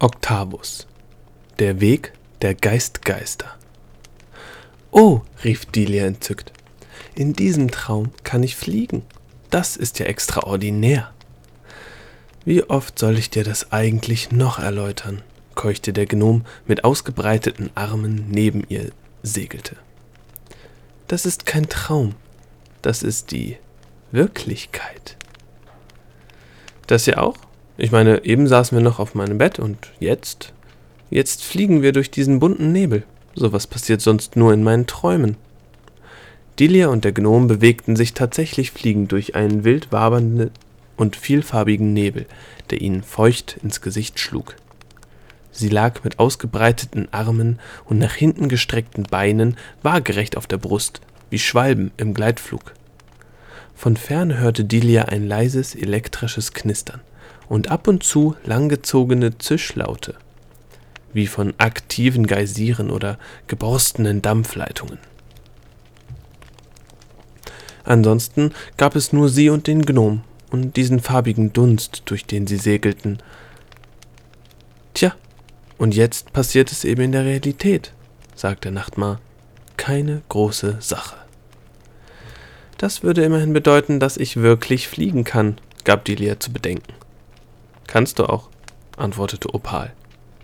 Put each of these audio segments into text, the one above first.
Octavus Der Weg der Geistgeister Oh, rief Delia entzückt, in diesem Traum kann ich fliegen. Das ist ja extraordinär. Wie oft soll ich dir das eigentlich noch erläutern? keuchte der Gnom mit ausgebreiteten Armen neben ihr segelte. Das ist kein Traum, das ist die Wirklichkeit. Das ja auch? Ich meine, eben saßen wir noch auf meinem Bett und jetzt? Jetzt fliegen wir durch diesen bunten Nebel. Sowas passiert sonst nur in meinen Träumen. Delia und der Gnom bewegten sich tatsächlich fliegend durch einen wild wabernden und vielfarbigen Nebel, der ihnen feucht ins Gesicht schlug. Sie lag mit ausgebreiteten Armen und nach hinten gestreckten Beinen waagerecht auf der Brust, wie Schwalben im Gleitflug. Von ferne hörte Delia ein leises elektrisches Knistern und ab und zu langgezogene Zischlaute, wie von aktiven Geysiren oder geborstenen Dampfleitungen. Ansonsten gab es nur sie und den Gnom und diesen farbigen Dunst, durch den sie segelten. Tja, und jetzt passiert es eben in der Realität, sagte Nachtmar. Keine große Sache. Das würde immerhin bedeuten, dass ich wirklich fliegen kann, gab Delia zu bedenken. Kannst du auch, antwortete Opal.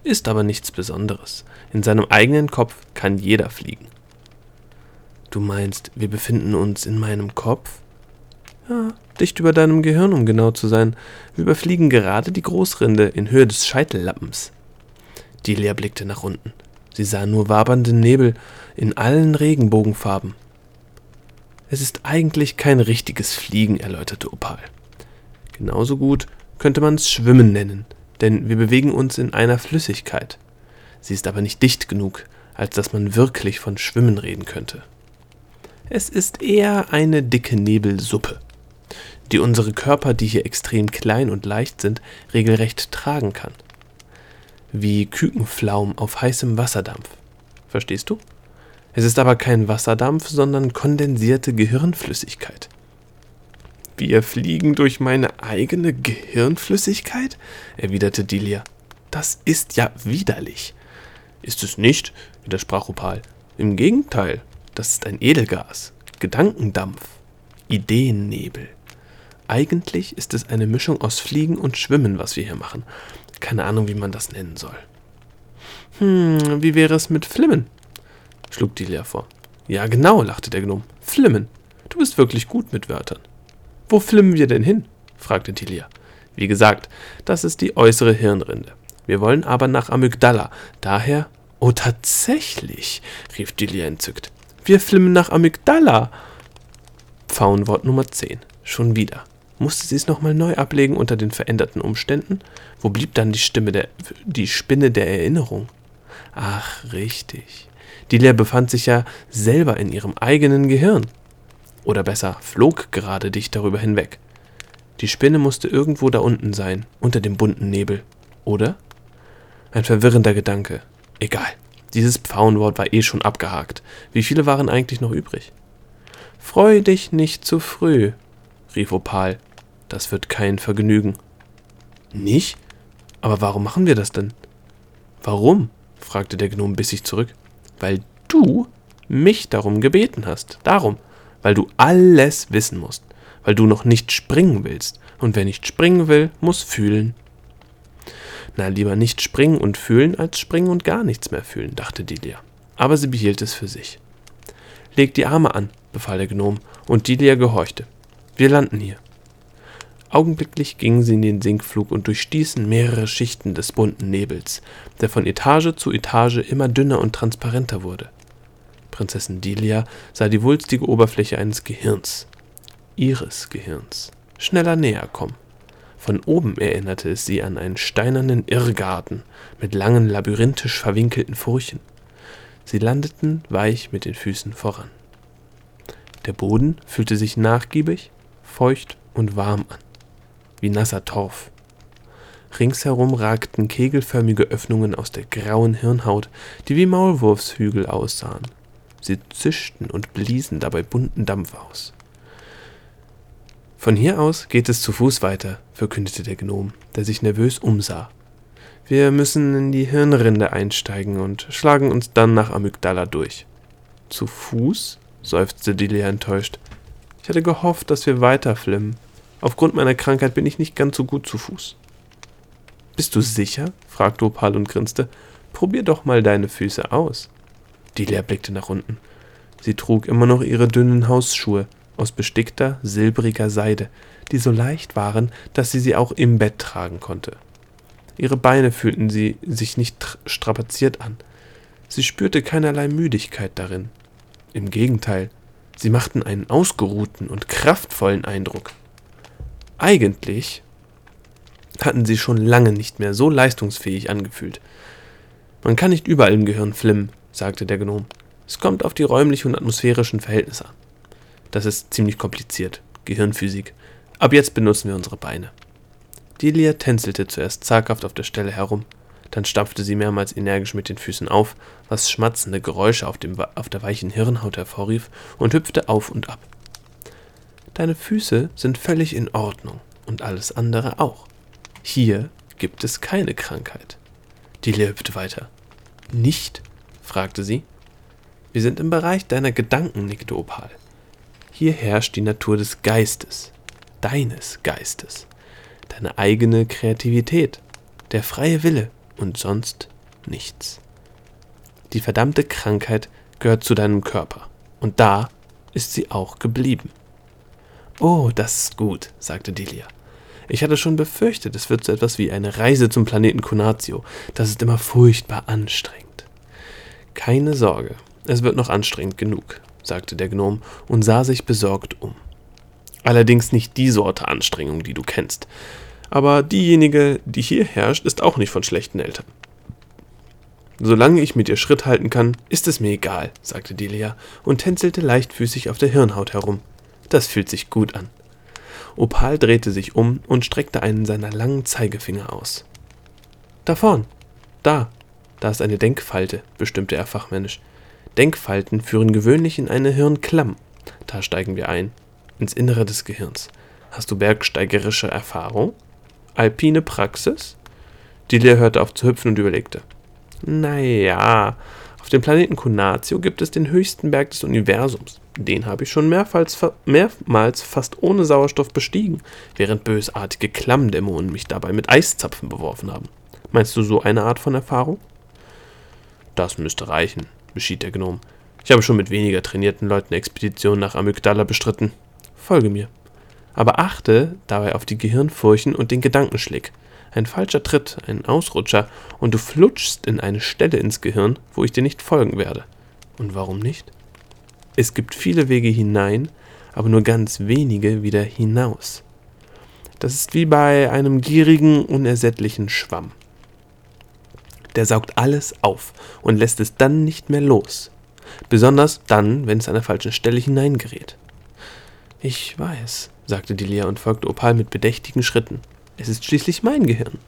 Ist aber nichts Besonderes. In seinem eigenen Kopf kann jeder fliegen. Du meinst, wir befinden uns in meinem Kopf? Ja, dicht über deinem Gehirn, um genau zu sein. Wir überfliegen gerade die Großrinde in Höhe des Scheitellappens. Delia blickte nach unten. Sie sah nur wabernden Nebel in allen Regenbogenfarben. Es ist eigentlich kein richtiges Fliegen, erläuterte Opal. Genauso gut könnte man es Schwimmen nennen, denn wir bewegen uns in einer Flüssigkeit. Sie ist aber nicht dicht genug, als dass man wirklich von Schwimmen reden könnte. Es ist eher eine dicke Nebelsuppe, die unsere Körper, die hier extrem klein und leicht sind, regelrecht tragen kann wie Kükenflaum auf heißem Wasserdampf. Verstehst du? Es ist aber kein Wasserdampf, sondern kondensierte Gehirnflüssigkeit. Wir fliegen durch meine eigene Gehirnflüssigkeit? erwiderte Delia. Das ist ja widerlich. Ist es nicht? widersprach Opal. Im Gegenteil, das ist ein Edelgas, Gedankendampf, Ideennebel. Eigentlich ist es eine Mischung aus Fliegen und Schwimmen, was wir hier machen. Keine Ahnung, wie man das nennen soll. Hm, wie wäre es mit Flimmen? schlug Delia vor. Ja, genau, lachte der Gnom. Flimmen. Du bist wirklich gut mit Wörtern. Wo flimmen wir denn hin? fragte Delia. Wie gesagt, das ist die äußere Hirnrinde. Wir wollen aber nach Amygdala. Daher. Oh, tatsächlich, rief Delia entzückt. Wir flimmen nach Amygdala. Pfauenwort Nummer 10. Schon wieder. Musste sie es nochmal neu ablegen unter den veränderten Umständen? Wo blieb dann die Stimme der, die Spinne der Erinnerung? Ach, richtig. Lehr befand sich ja selber in ihrem eigenen Gehirn. Oder besser, flog gerade dicht darüber hinweg. Die Spinne musste irgendwo da unten sein, unter dem bunten Nebel. Oder? Ein verwirrender Gedanke. Egal. Dieses Pfauenwort war eh schon abgehakt. Wie viele waren eigentlich noch übrig? Freu dich nicht zu früh, rief Opal. Das wird kein Vergnügen. Nicht? Aber warum machen wir das denn? Warum? fragte der Gnom bissig zurück. Weil du mich darum gebeten hast. Darum. Weil du alles wissen musst. Weil du noch nicht springen willst. Und wer nicht springen will, muss fühlen. Na, lieber nicht springen und fühlen, als springen und gar nichts mehr fühlen, dachte Delia. Aber sie behielt es für sich. Leg die Arme an, befahl der Gnom, und Delia gehorchte. Wir landen hier. Augenblicklich gingen sie in den Sinkflug und durchstießen mehrere Schichten des bunten Nebels, der von Etage zu Etage immer dünner und transparenter wurde. Prinzessin Delia sah die wulstige Oberfläche eines Gehirns, ihres Gehirns, schneller näher kommen. Von oben erinnerte es sie an einen steinernen Irrgarten mit langen, labyrinthisch verwinkelten Furchen. Sie landeten weich mit den Füßen voran. Der Boden fühlte sich nachgiebig, feucht und warm an, wie nasser Torf. Ringsherum ragten kegelförmige Öffnungen aus der grauen Hirnhaut, die wie Maulwurfshügel aussahen. Sie zischten und bliesen dabei bunten Dampf aus. Von hier aus geht es zu Fuß weiter, verkündete der Gnom, der sich nervös umsah. Wir müssen in die Hirnrinde einsteigen und schlagen uns dann nach Amygdala durch. Zu Fuß? seufzte Delia enttäuscht. Ich hatte gehofft, dass wir weiterflimmen. Aufgrund meiner Krankheit bin ich nicht ganz so gut zu Fuß. Bist du sicher? fragte Opal und grinste. Probier doch mal deine Füße aus. Delia blickte nach unten. Sie trug immer noch ihre dünnen Hausschuhe aus bestickter, silbriger Seide, die so leicht waren, dass sie sie auch im Bett tragen konnte. Ihre Beine fühlten sie sich nicht strapaziert an. Sie spürte keinerlei Müdigkeit darin. Im Gegenteil, sie machten einen ausgeruhten und kraftvollen Eindruck. Eigentlich hatten sie schon lange nicht mehr so leistungsfähig angefühlt. Man kann nicht überall im Gehirn flimmen, sagte der Gnom. Es kommt auf die räumlichen und atmosphärischen Verhältnisse an. Das ist ziemlich kompliziert. Gehirnphysik. Ab jetzt benutzen wir unsere Beine. Delia tänzelte zuerst zaghaft auf der Stelle herum, dann stampfte sie mehrmals energisch mit den Füßen auf, was schmatzende Geräusche auf, dem, auf der weichen Hirnhaut hervorrief, und hüpfte auf und ab. Deine Füße sind völlig in Ordnung und alles andere auch. Hier gibt es keine Krankheit. Delia hüpfte weiter. Nicht? Fragte sie. Wir sind im Bereich deiner Gedanken, nickte Opal. Hier herrscht die Natur des Geistes, deines Geistes deine eigene Kreativität, der freie Wille und sonst nichts. Die verdammte Krankheit gehört zu deinem Körper, und da ist sie auch geblieben. Oh, das ist gut, sagte Delia. Ich hatte schon befürchtet, es wird so etwas wie eine Reise zum Planeten Conatio. Das ist immer furchtbar anstrengend. Keine Sorge, es wird noch anstrengend genug, sagte der Gnom und sah sich besorgt um. Allerdings nicht die Sorte Anstrengung, die du kennst. Aber diejenige, die hier herrscht, ist auch nicht von schlechten Eltern. Solange ich mit ihr Schritt halten kann, ist es mir egal, sagte Delia und tänzelte leichtfüßig auf der Hirnhaut herum. Das fühlt sich gut an. Opal drehte sich um und streckte einen seiner langen Zeigefinger aus. Da vorn. Da. Da ist eine Denkfalte, bestimmte er fachmännisch. Denkfalten führen gewöhnlich in eine Hirnklamm. Da steigen wir ein ins Innere des Gehirns. Hast du bergsteigerische Erfahrung? Alpine Praxis? Delia hörte auf zu hüpfen und überlegte. Naja, auf dem Planeten Kunatio gibt es den höchsten Berg des Universums. Den habe ich schon mehrmals, mehrmals fast ohne Sauerstoff bestiegen, während bösartige Klammdämonen mich dabei mit Eiszapfen beworfen haben. Meinst du so eine Art von Erfahrung? Das müsste reichen, beschied der Gnom. Ich habe schon mit weniger trainierten Leuten Expeditionen nach Amygdala bestritten. Folge mir. Aber achte dabei auf die Gehirnfurchen und den Gedankenschlick. Ein falscher Tritt, ein Ausrutscher und du flutschst in eine Stelle ins Gehirn, wo ich dir nicht folgen werde. Und warum nicht? Es gibt viele Wege hinein, aber nur ganz wenige wieder hinaus. Das ist wie bei einem gierigen, unersättlichen Schwamm. Der saugt alles auf und lässt es dann nicht mehr los. Besonders dann, wenn es an der falschen Stelle hineingerät. Ich weiß, sagte Delia und folgte Opal mit bedächtigen Schritten. Es ist schließlich mein Gehirn.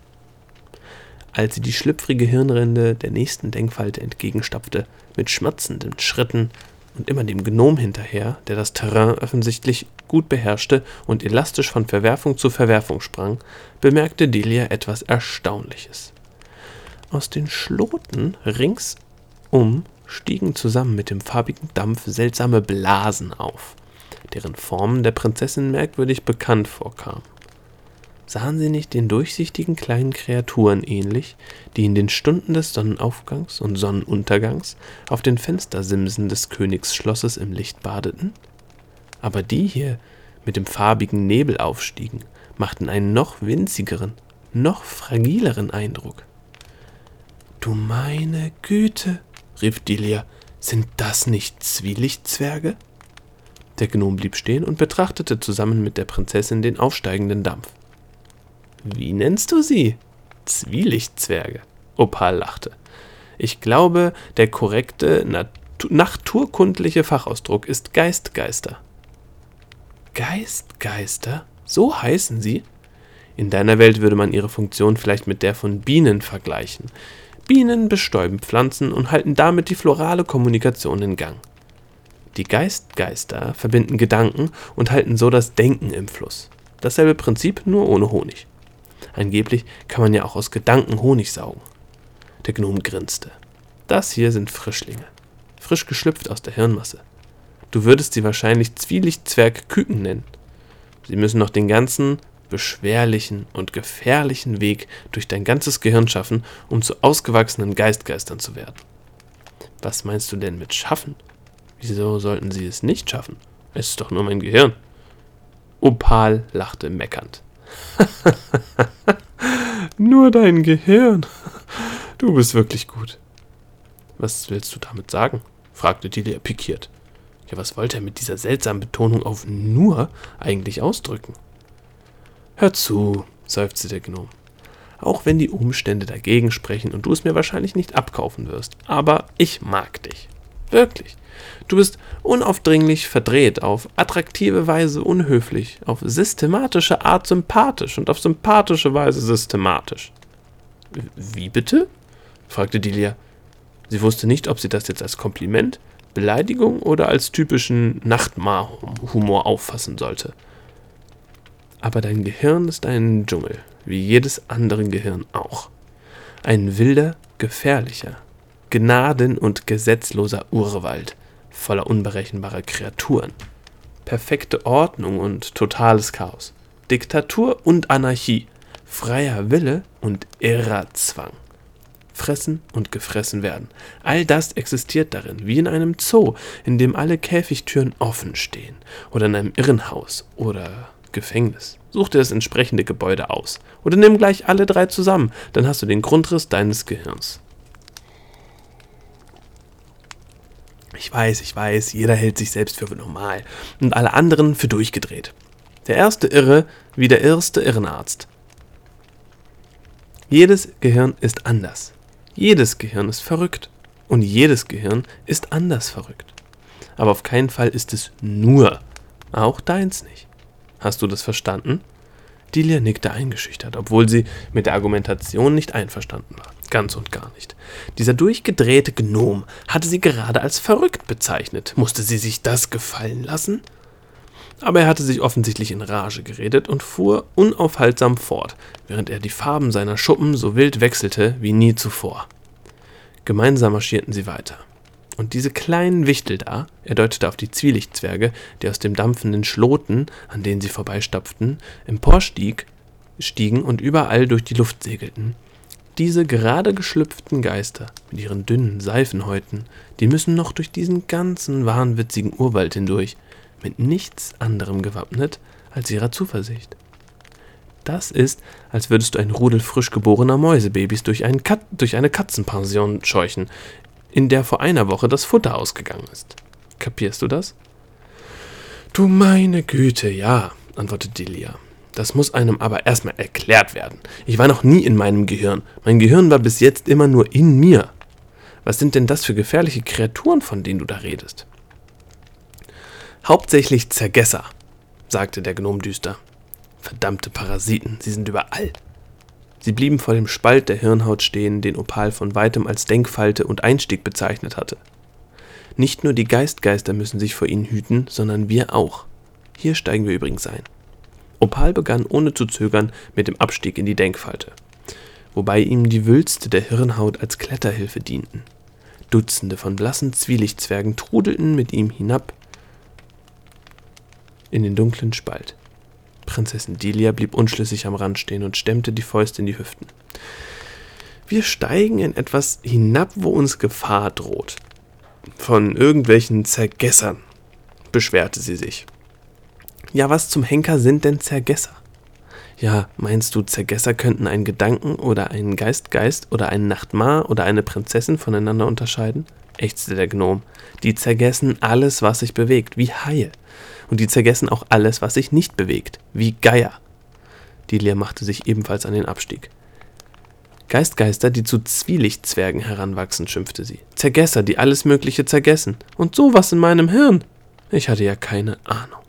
Als sie die schlüpfrige Hirnrinde der nächsten Denkfalte entgegenstapfte, mit schmatzenden Schritten und immer dem Gnom hinterher, der das Terrain offensichtlich gut beherrschte und elastisch von Verwerfung zu Verwerfung sprang, bemerkte Delia etwas Erstaunliches. Aus den Schloten ringsum stiegen zusammen mit dem farbigen Dampf seltsame Blasen auf deren Formen der Prinzessin merkwürdig bekannt vorkamen. Sahen sie nicht den durchsichtigen kleinen Kreaturen ähnlich, die in den Stunden des Sonnenaufgangs und Sonnenuntergangs auf den Fenstersimsen des Königsschlosses im Licht badeten? Aber die hier mit dem farbigen Nebel aufstiegen, machten einen noch winzigeren, noch fragileren Eindruck. Du meine Güte, rief Delia, sind das nicht Zwielichtzwerge? Der Gnom blieb stehen und betrachtete zusammen mit der Prinzessin den aufsteigenden Dampf. Wie nennst du sie? Zwielichtzwerge. Opal lachte. Ich glaube, der korrekte Nat naturkundliche Fachausdruck ist Geistgeister. Geistgeister? So heißen sie? In deiner Welt würde man ihre Funktion vielleicht mit der von Bienen vergleichen. Bienen bestäuben Pflanzen und halten damit die florale Kommunikation in Gang. Die Geistgeister verbinden Gedanken und halten so das Denken im Fluss. Dasselbe Prinzip, nur ohne Honig. Angeblich kann man ja auch aus Gedanken Honig saugen. Der Gnom grinste. Das hier sind Frischlinge. Frisch geschlüpft aus der Hirnmasse. Du würdest sie wahrscheinlich Zwielichtzwergküken nennen. Sie müssen noch den ganzen beschwerlichen und gefährlichen Weg durch dein ganzes Gehirn schaffen, um zu ausgewachsenen Geistgeistern zu werden. Was meinst du denn mit schaffen? Wieso sollten sie es nicht schaffen? Es ist doch nur mein Gehirn. Opal lachte meckernd. nur dein Gehirn. Du bist wirklich gut. Was willst du damit sagen? fragte Delia pikiert. Ja, was wollte er mit dieser seltsamen Betonung auf nur eigentlich ausdrücken? Hör zu, seufzte der Gnom. Auch wenn die Umstände dagegen sprechen und du es mir wahrscheinlich nicht abkaufen wirst. Aber ich mag dich. Wirklich. Du bist unaufdringlich verdreht, auf attraktive Weise unhöflich, auf systematische Art sympathisch und auf sympathische Weise systematisch. Wie bitte? fragte Delia. Sie wusste nicht, ob sie das jetzt als Kompliment, Beleidigung oder als typischen Nachtmar-Humor auffassen sollte. Aber dein Gehirn ist ein Dschungel, wie jedes andere Gehirn auch. Ein wilder, gefährlicher, gnaden- und gesetzloser Urwald, voller unberechenbarer Kreaturen. Perfekte Ordnung und totales Chaos. Diktatur und Anarchie. Freier Wille und irrer Zwang fressen und gefressen werden. All das existiert darin, wie in einem Zoo, in dem alle Käfigtüren offen stehen, oder in einem Irrenhaus oder Gefängnis. Such dir das entsprechende Gebäude aus. Oder nimm gleich alle drei zusammen, dann hast du den Grundriss deines Gehirns. Ich weiß, ich weiß, jeder hält sich selbst für normal und alle anderen für durchgedreht. Der erste Irre wie der erste Irrenarzt. Jedes Gehirn ist anders. Jedes Gehirn ist verrückt und jedes Gehirn ist anders verrückt. Aber auf keinen Fall ist es nur, auch deins nicht. Hast du das verstanden? Delia nickte eingeschüchtert, obwohl sie mit der Argumentation nicht einverstanden war. Ganz und gar nicht. Dieser durchgedrehte Gnom hatte sie gerade als verrückt bezeichnet. Musste sie sich das gefallen lassen? Aber er hatte sich offensichtlich in Rage geredet und fuhr unaufhaltsam fort, während er die Farben seiner Schuppen so wild wechselte wie nie zuvor. Gemeinsam marschierten sie weiter. Und diese kleinen Wichtel da, er deutete auf die Zwielichtzwerge, die aus dem dampfenden Schloten, an denen sie vorbeistapften, emporstieg, stiegen und überall durch die Luft segelten. Diese gerade geschlüpften Geister mit ihren dünnen Seifenhäuten, die müssen noch durch diesen ganzen wahnwitzigen Urwald hindurch, mit nichts anderem gewappnet als ihrer Zuversicht. Das ist, als würdest du ein Rudel frisch geborener Mäusebabys durch, Kat durch eine Katzenpension scheuchen, in der vor einer Woche das Futter ausgegangen ist. Kapierst du das? Du meine Güte, ja, antwortete Delia. Das muss einem aber erstmal erklärt werden. Ich war noch nie in meinem Gehirn. Mein Gehirn war bis jetzt immer nur in mir. Was sind denn das für gefährliche Kreaturen, von denen du da redest? Hauptsächlich Zergesser, sagte der Gnom düster. Verdammte Parasiten, sie sind überall. Sie blieben vor dem Spalt der Hirnhaut stehen, den Opal von weitem als Denkfalte und Einstieg bezeichnet hatte. Nicht nur die Geistgeister müssen sich vor ihnen hüten, sondern wir auch. Hier steigen wir übrigens ein. Opal begann ohne zu zögern mit dem Abstieg in die Denkfalte, wobei ihm die Wülste der Hirnhaut als Kletterhilfe dienten. Dutzende von blassen Zwielichtzwergen trudelten mit ihm hinab in den dunklen Spalt. Prinzessin Delia blieb unschlüssig am Rand stehen und stemmte die Fäuste in die Hüften. Wir steigen in etwas hinab, wo uns Gefahr droht. Von irgendwelchen Zergessern, beschwerte sie sich. Ja, was zum Henker sind denn Zergesser? Ja, meinst du, Zergesser könnten einen Gedanken oder einen Geistgeist oder einen Nachtmar oder eine Prinzessin voneinander unterscheiden? ächzte der Gnom. Die zergessen alles, was sich bewegt, wie Haie und die zergessen auch alles, was sich nicht bewegt, wie Geier. Delia machte sich ebenfalls an den Abstieg. Geistgeister, die zu Zwielichtzwergen heranwachsen, schimpfte sie. Zergesser, die alles Mögliche zergessen. Und sowas in meinem Hirn. Ich hatte ja keine Ahnung.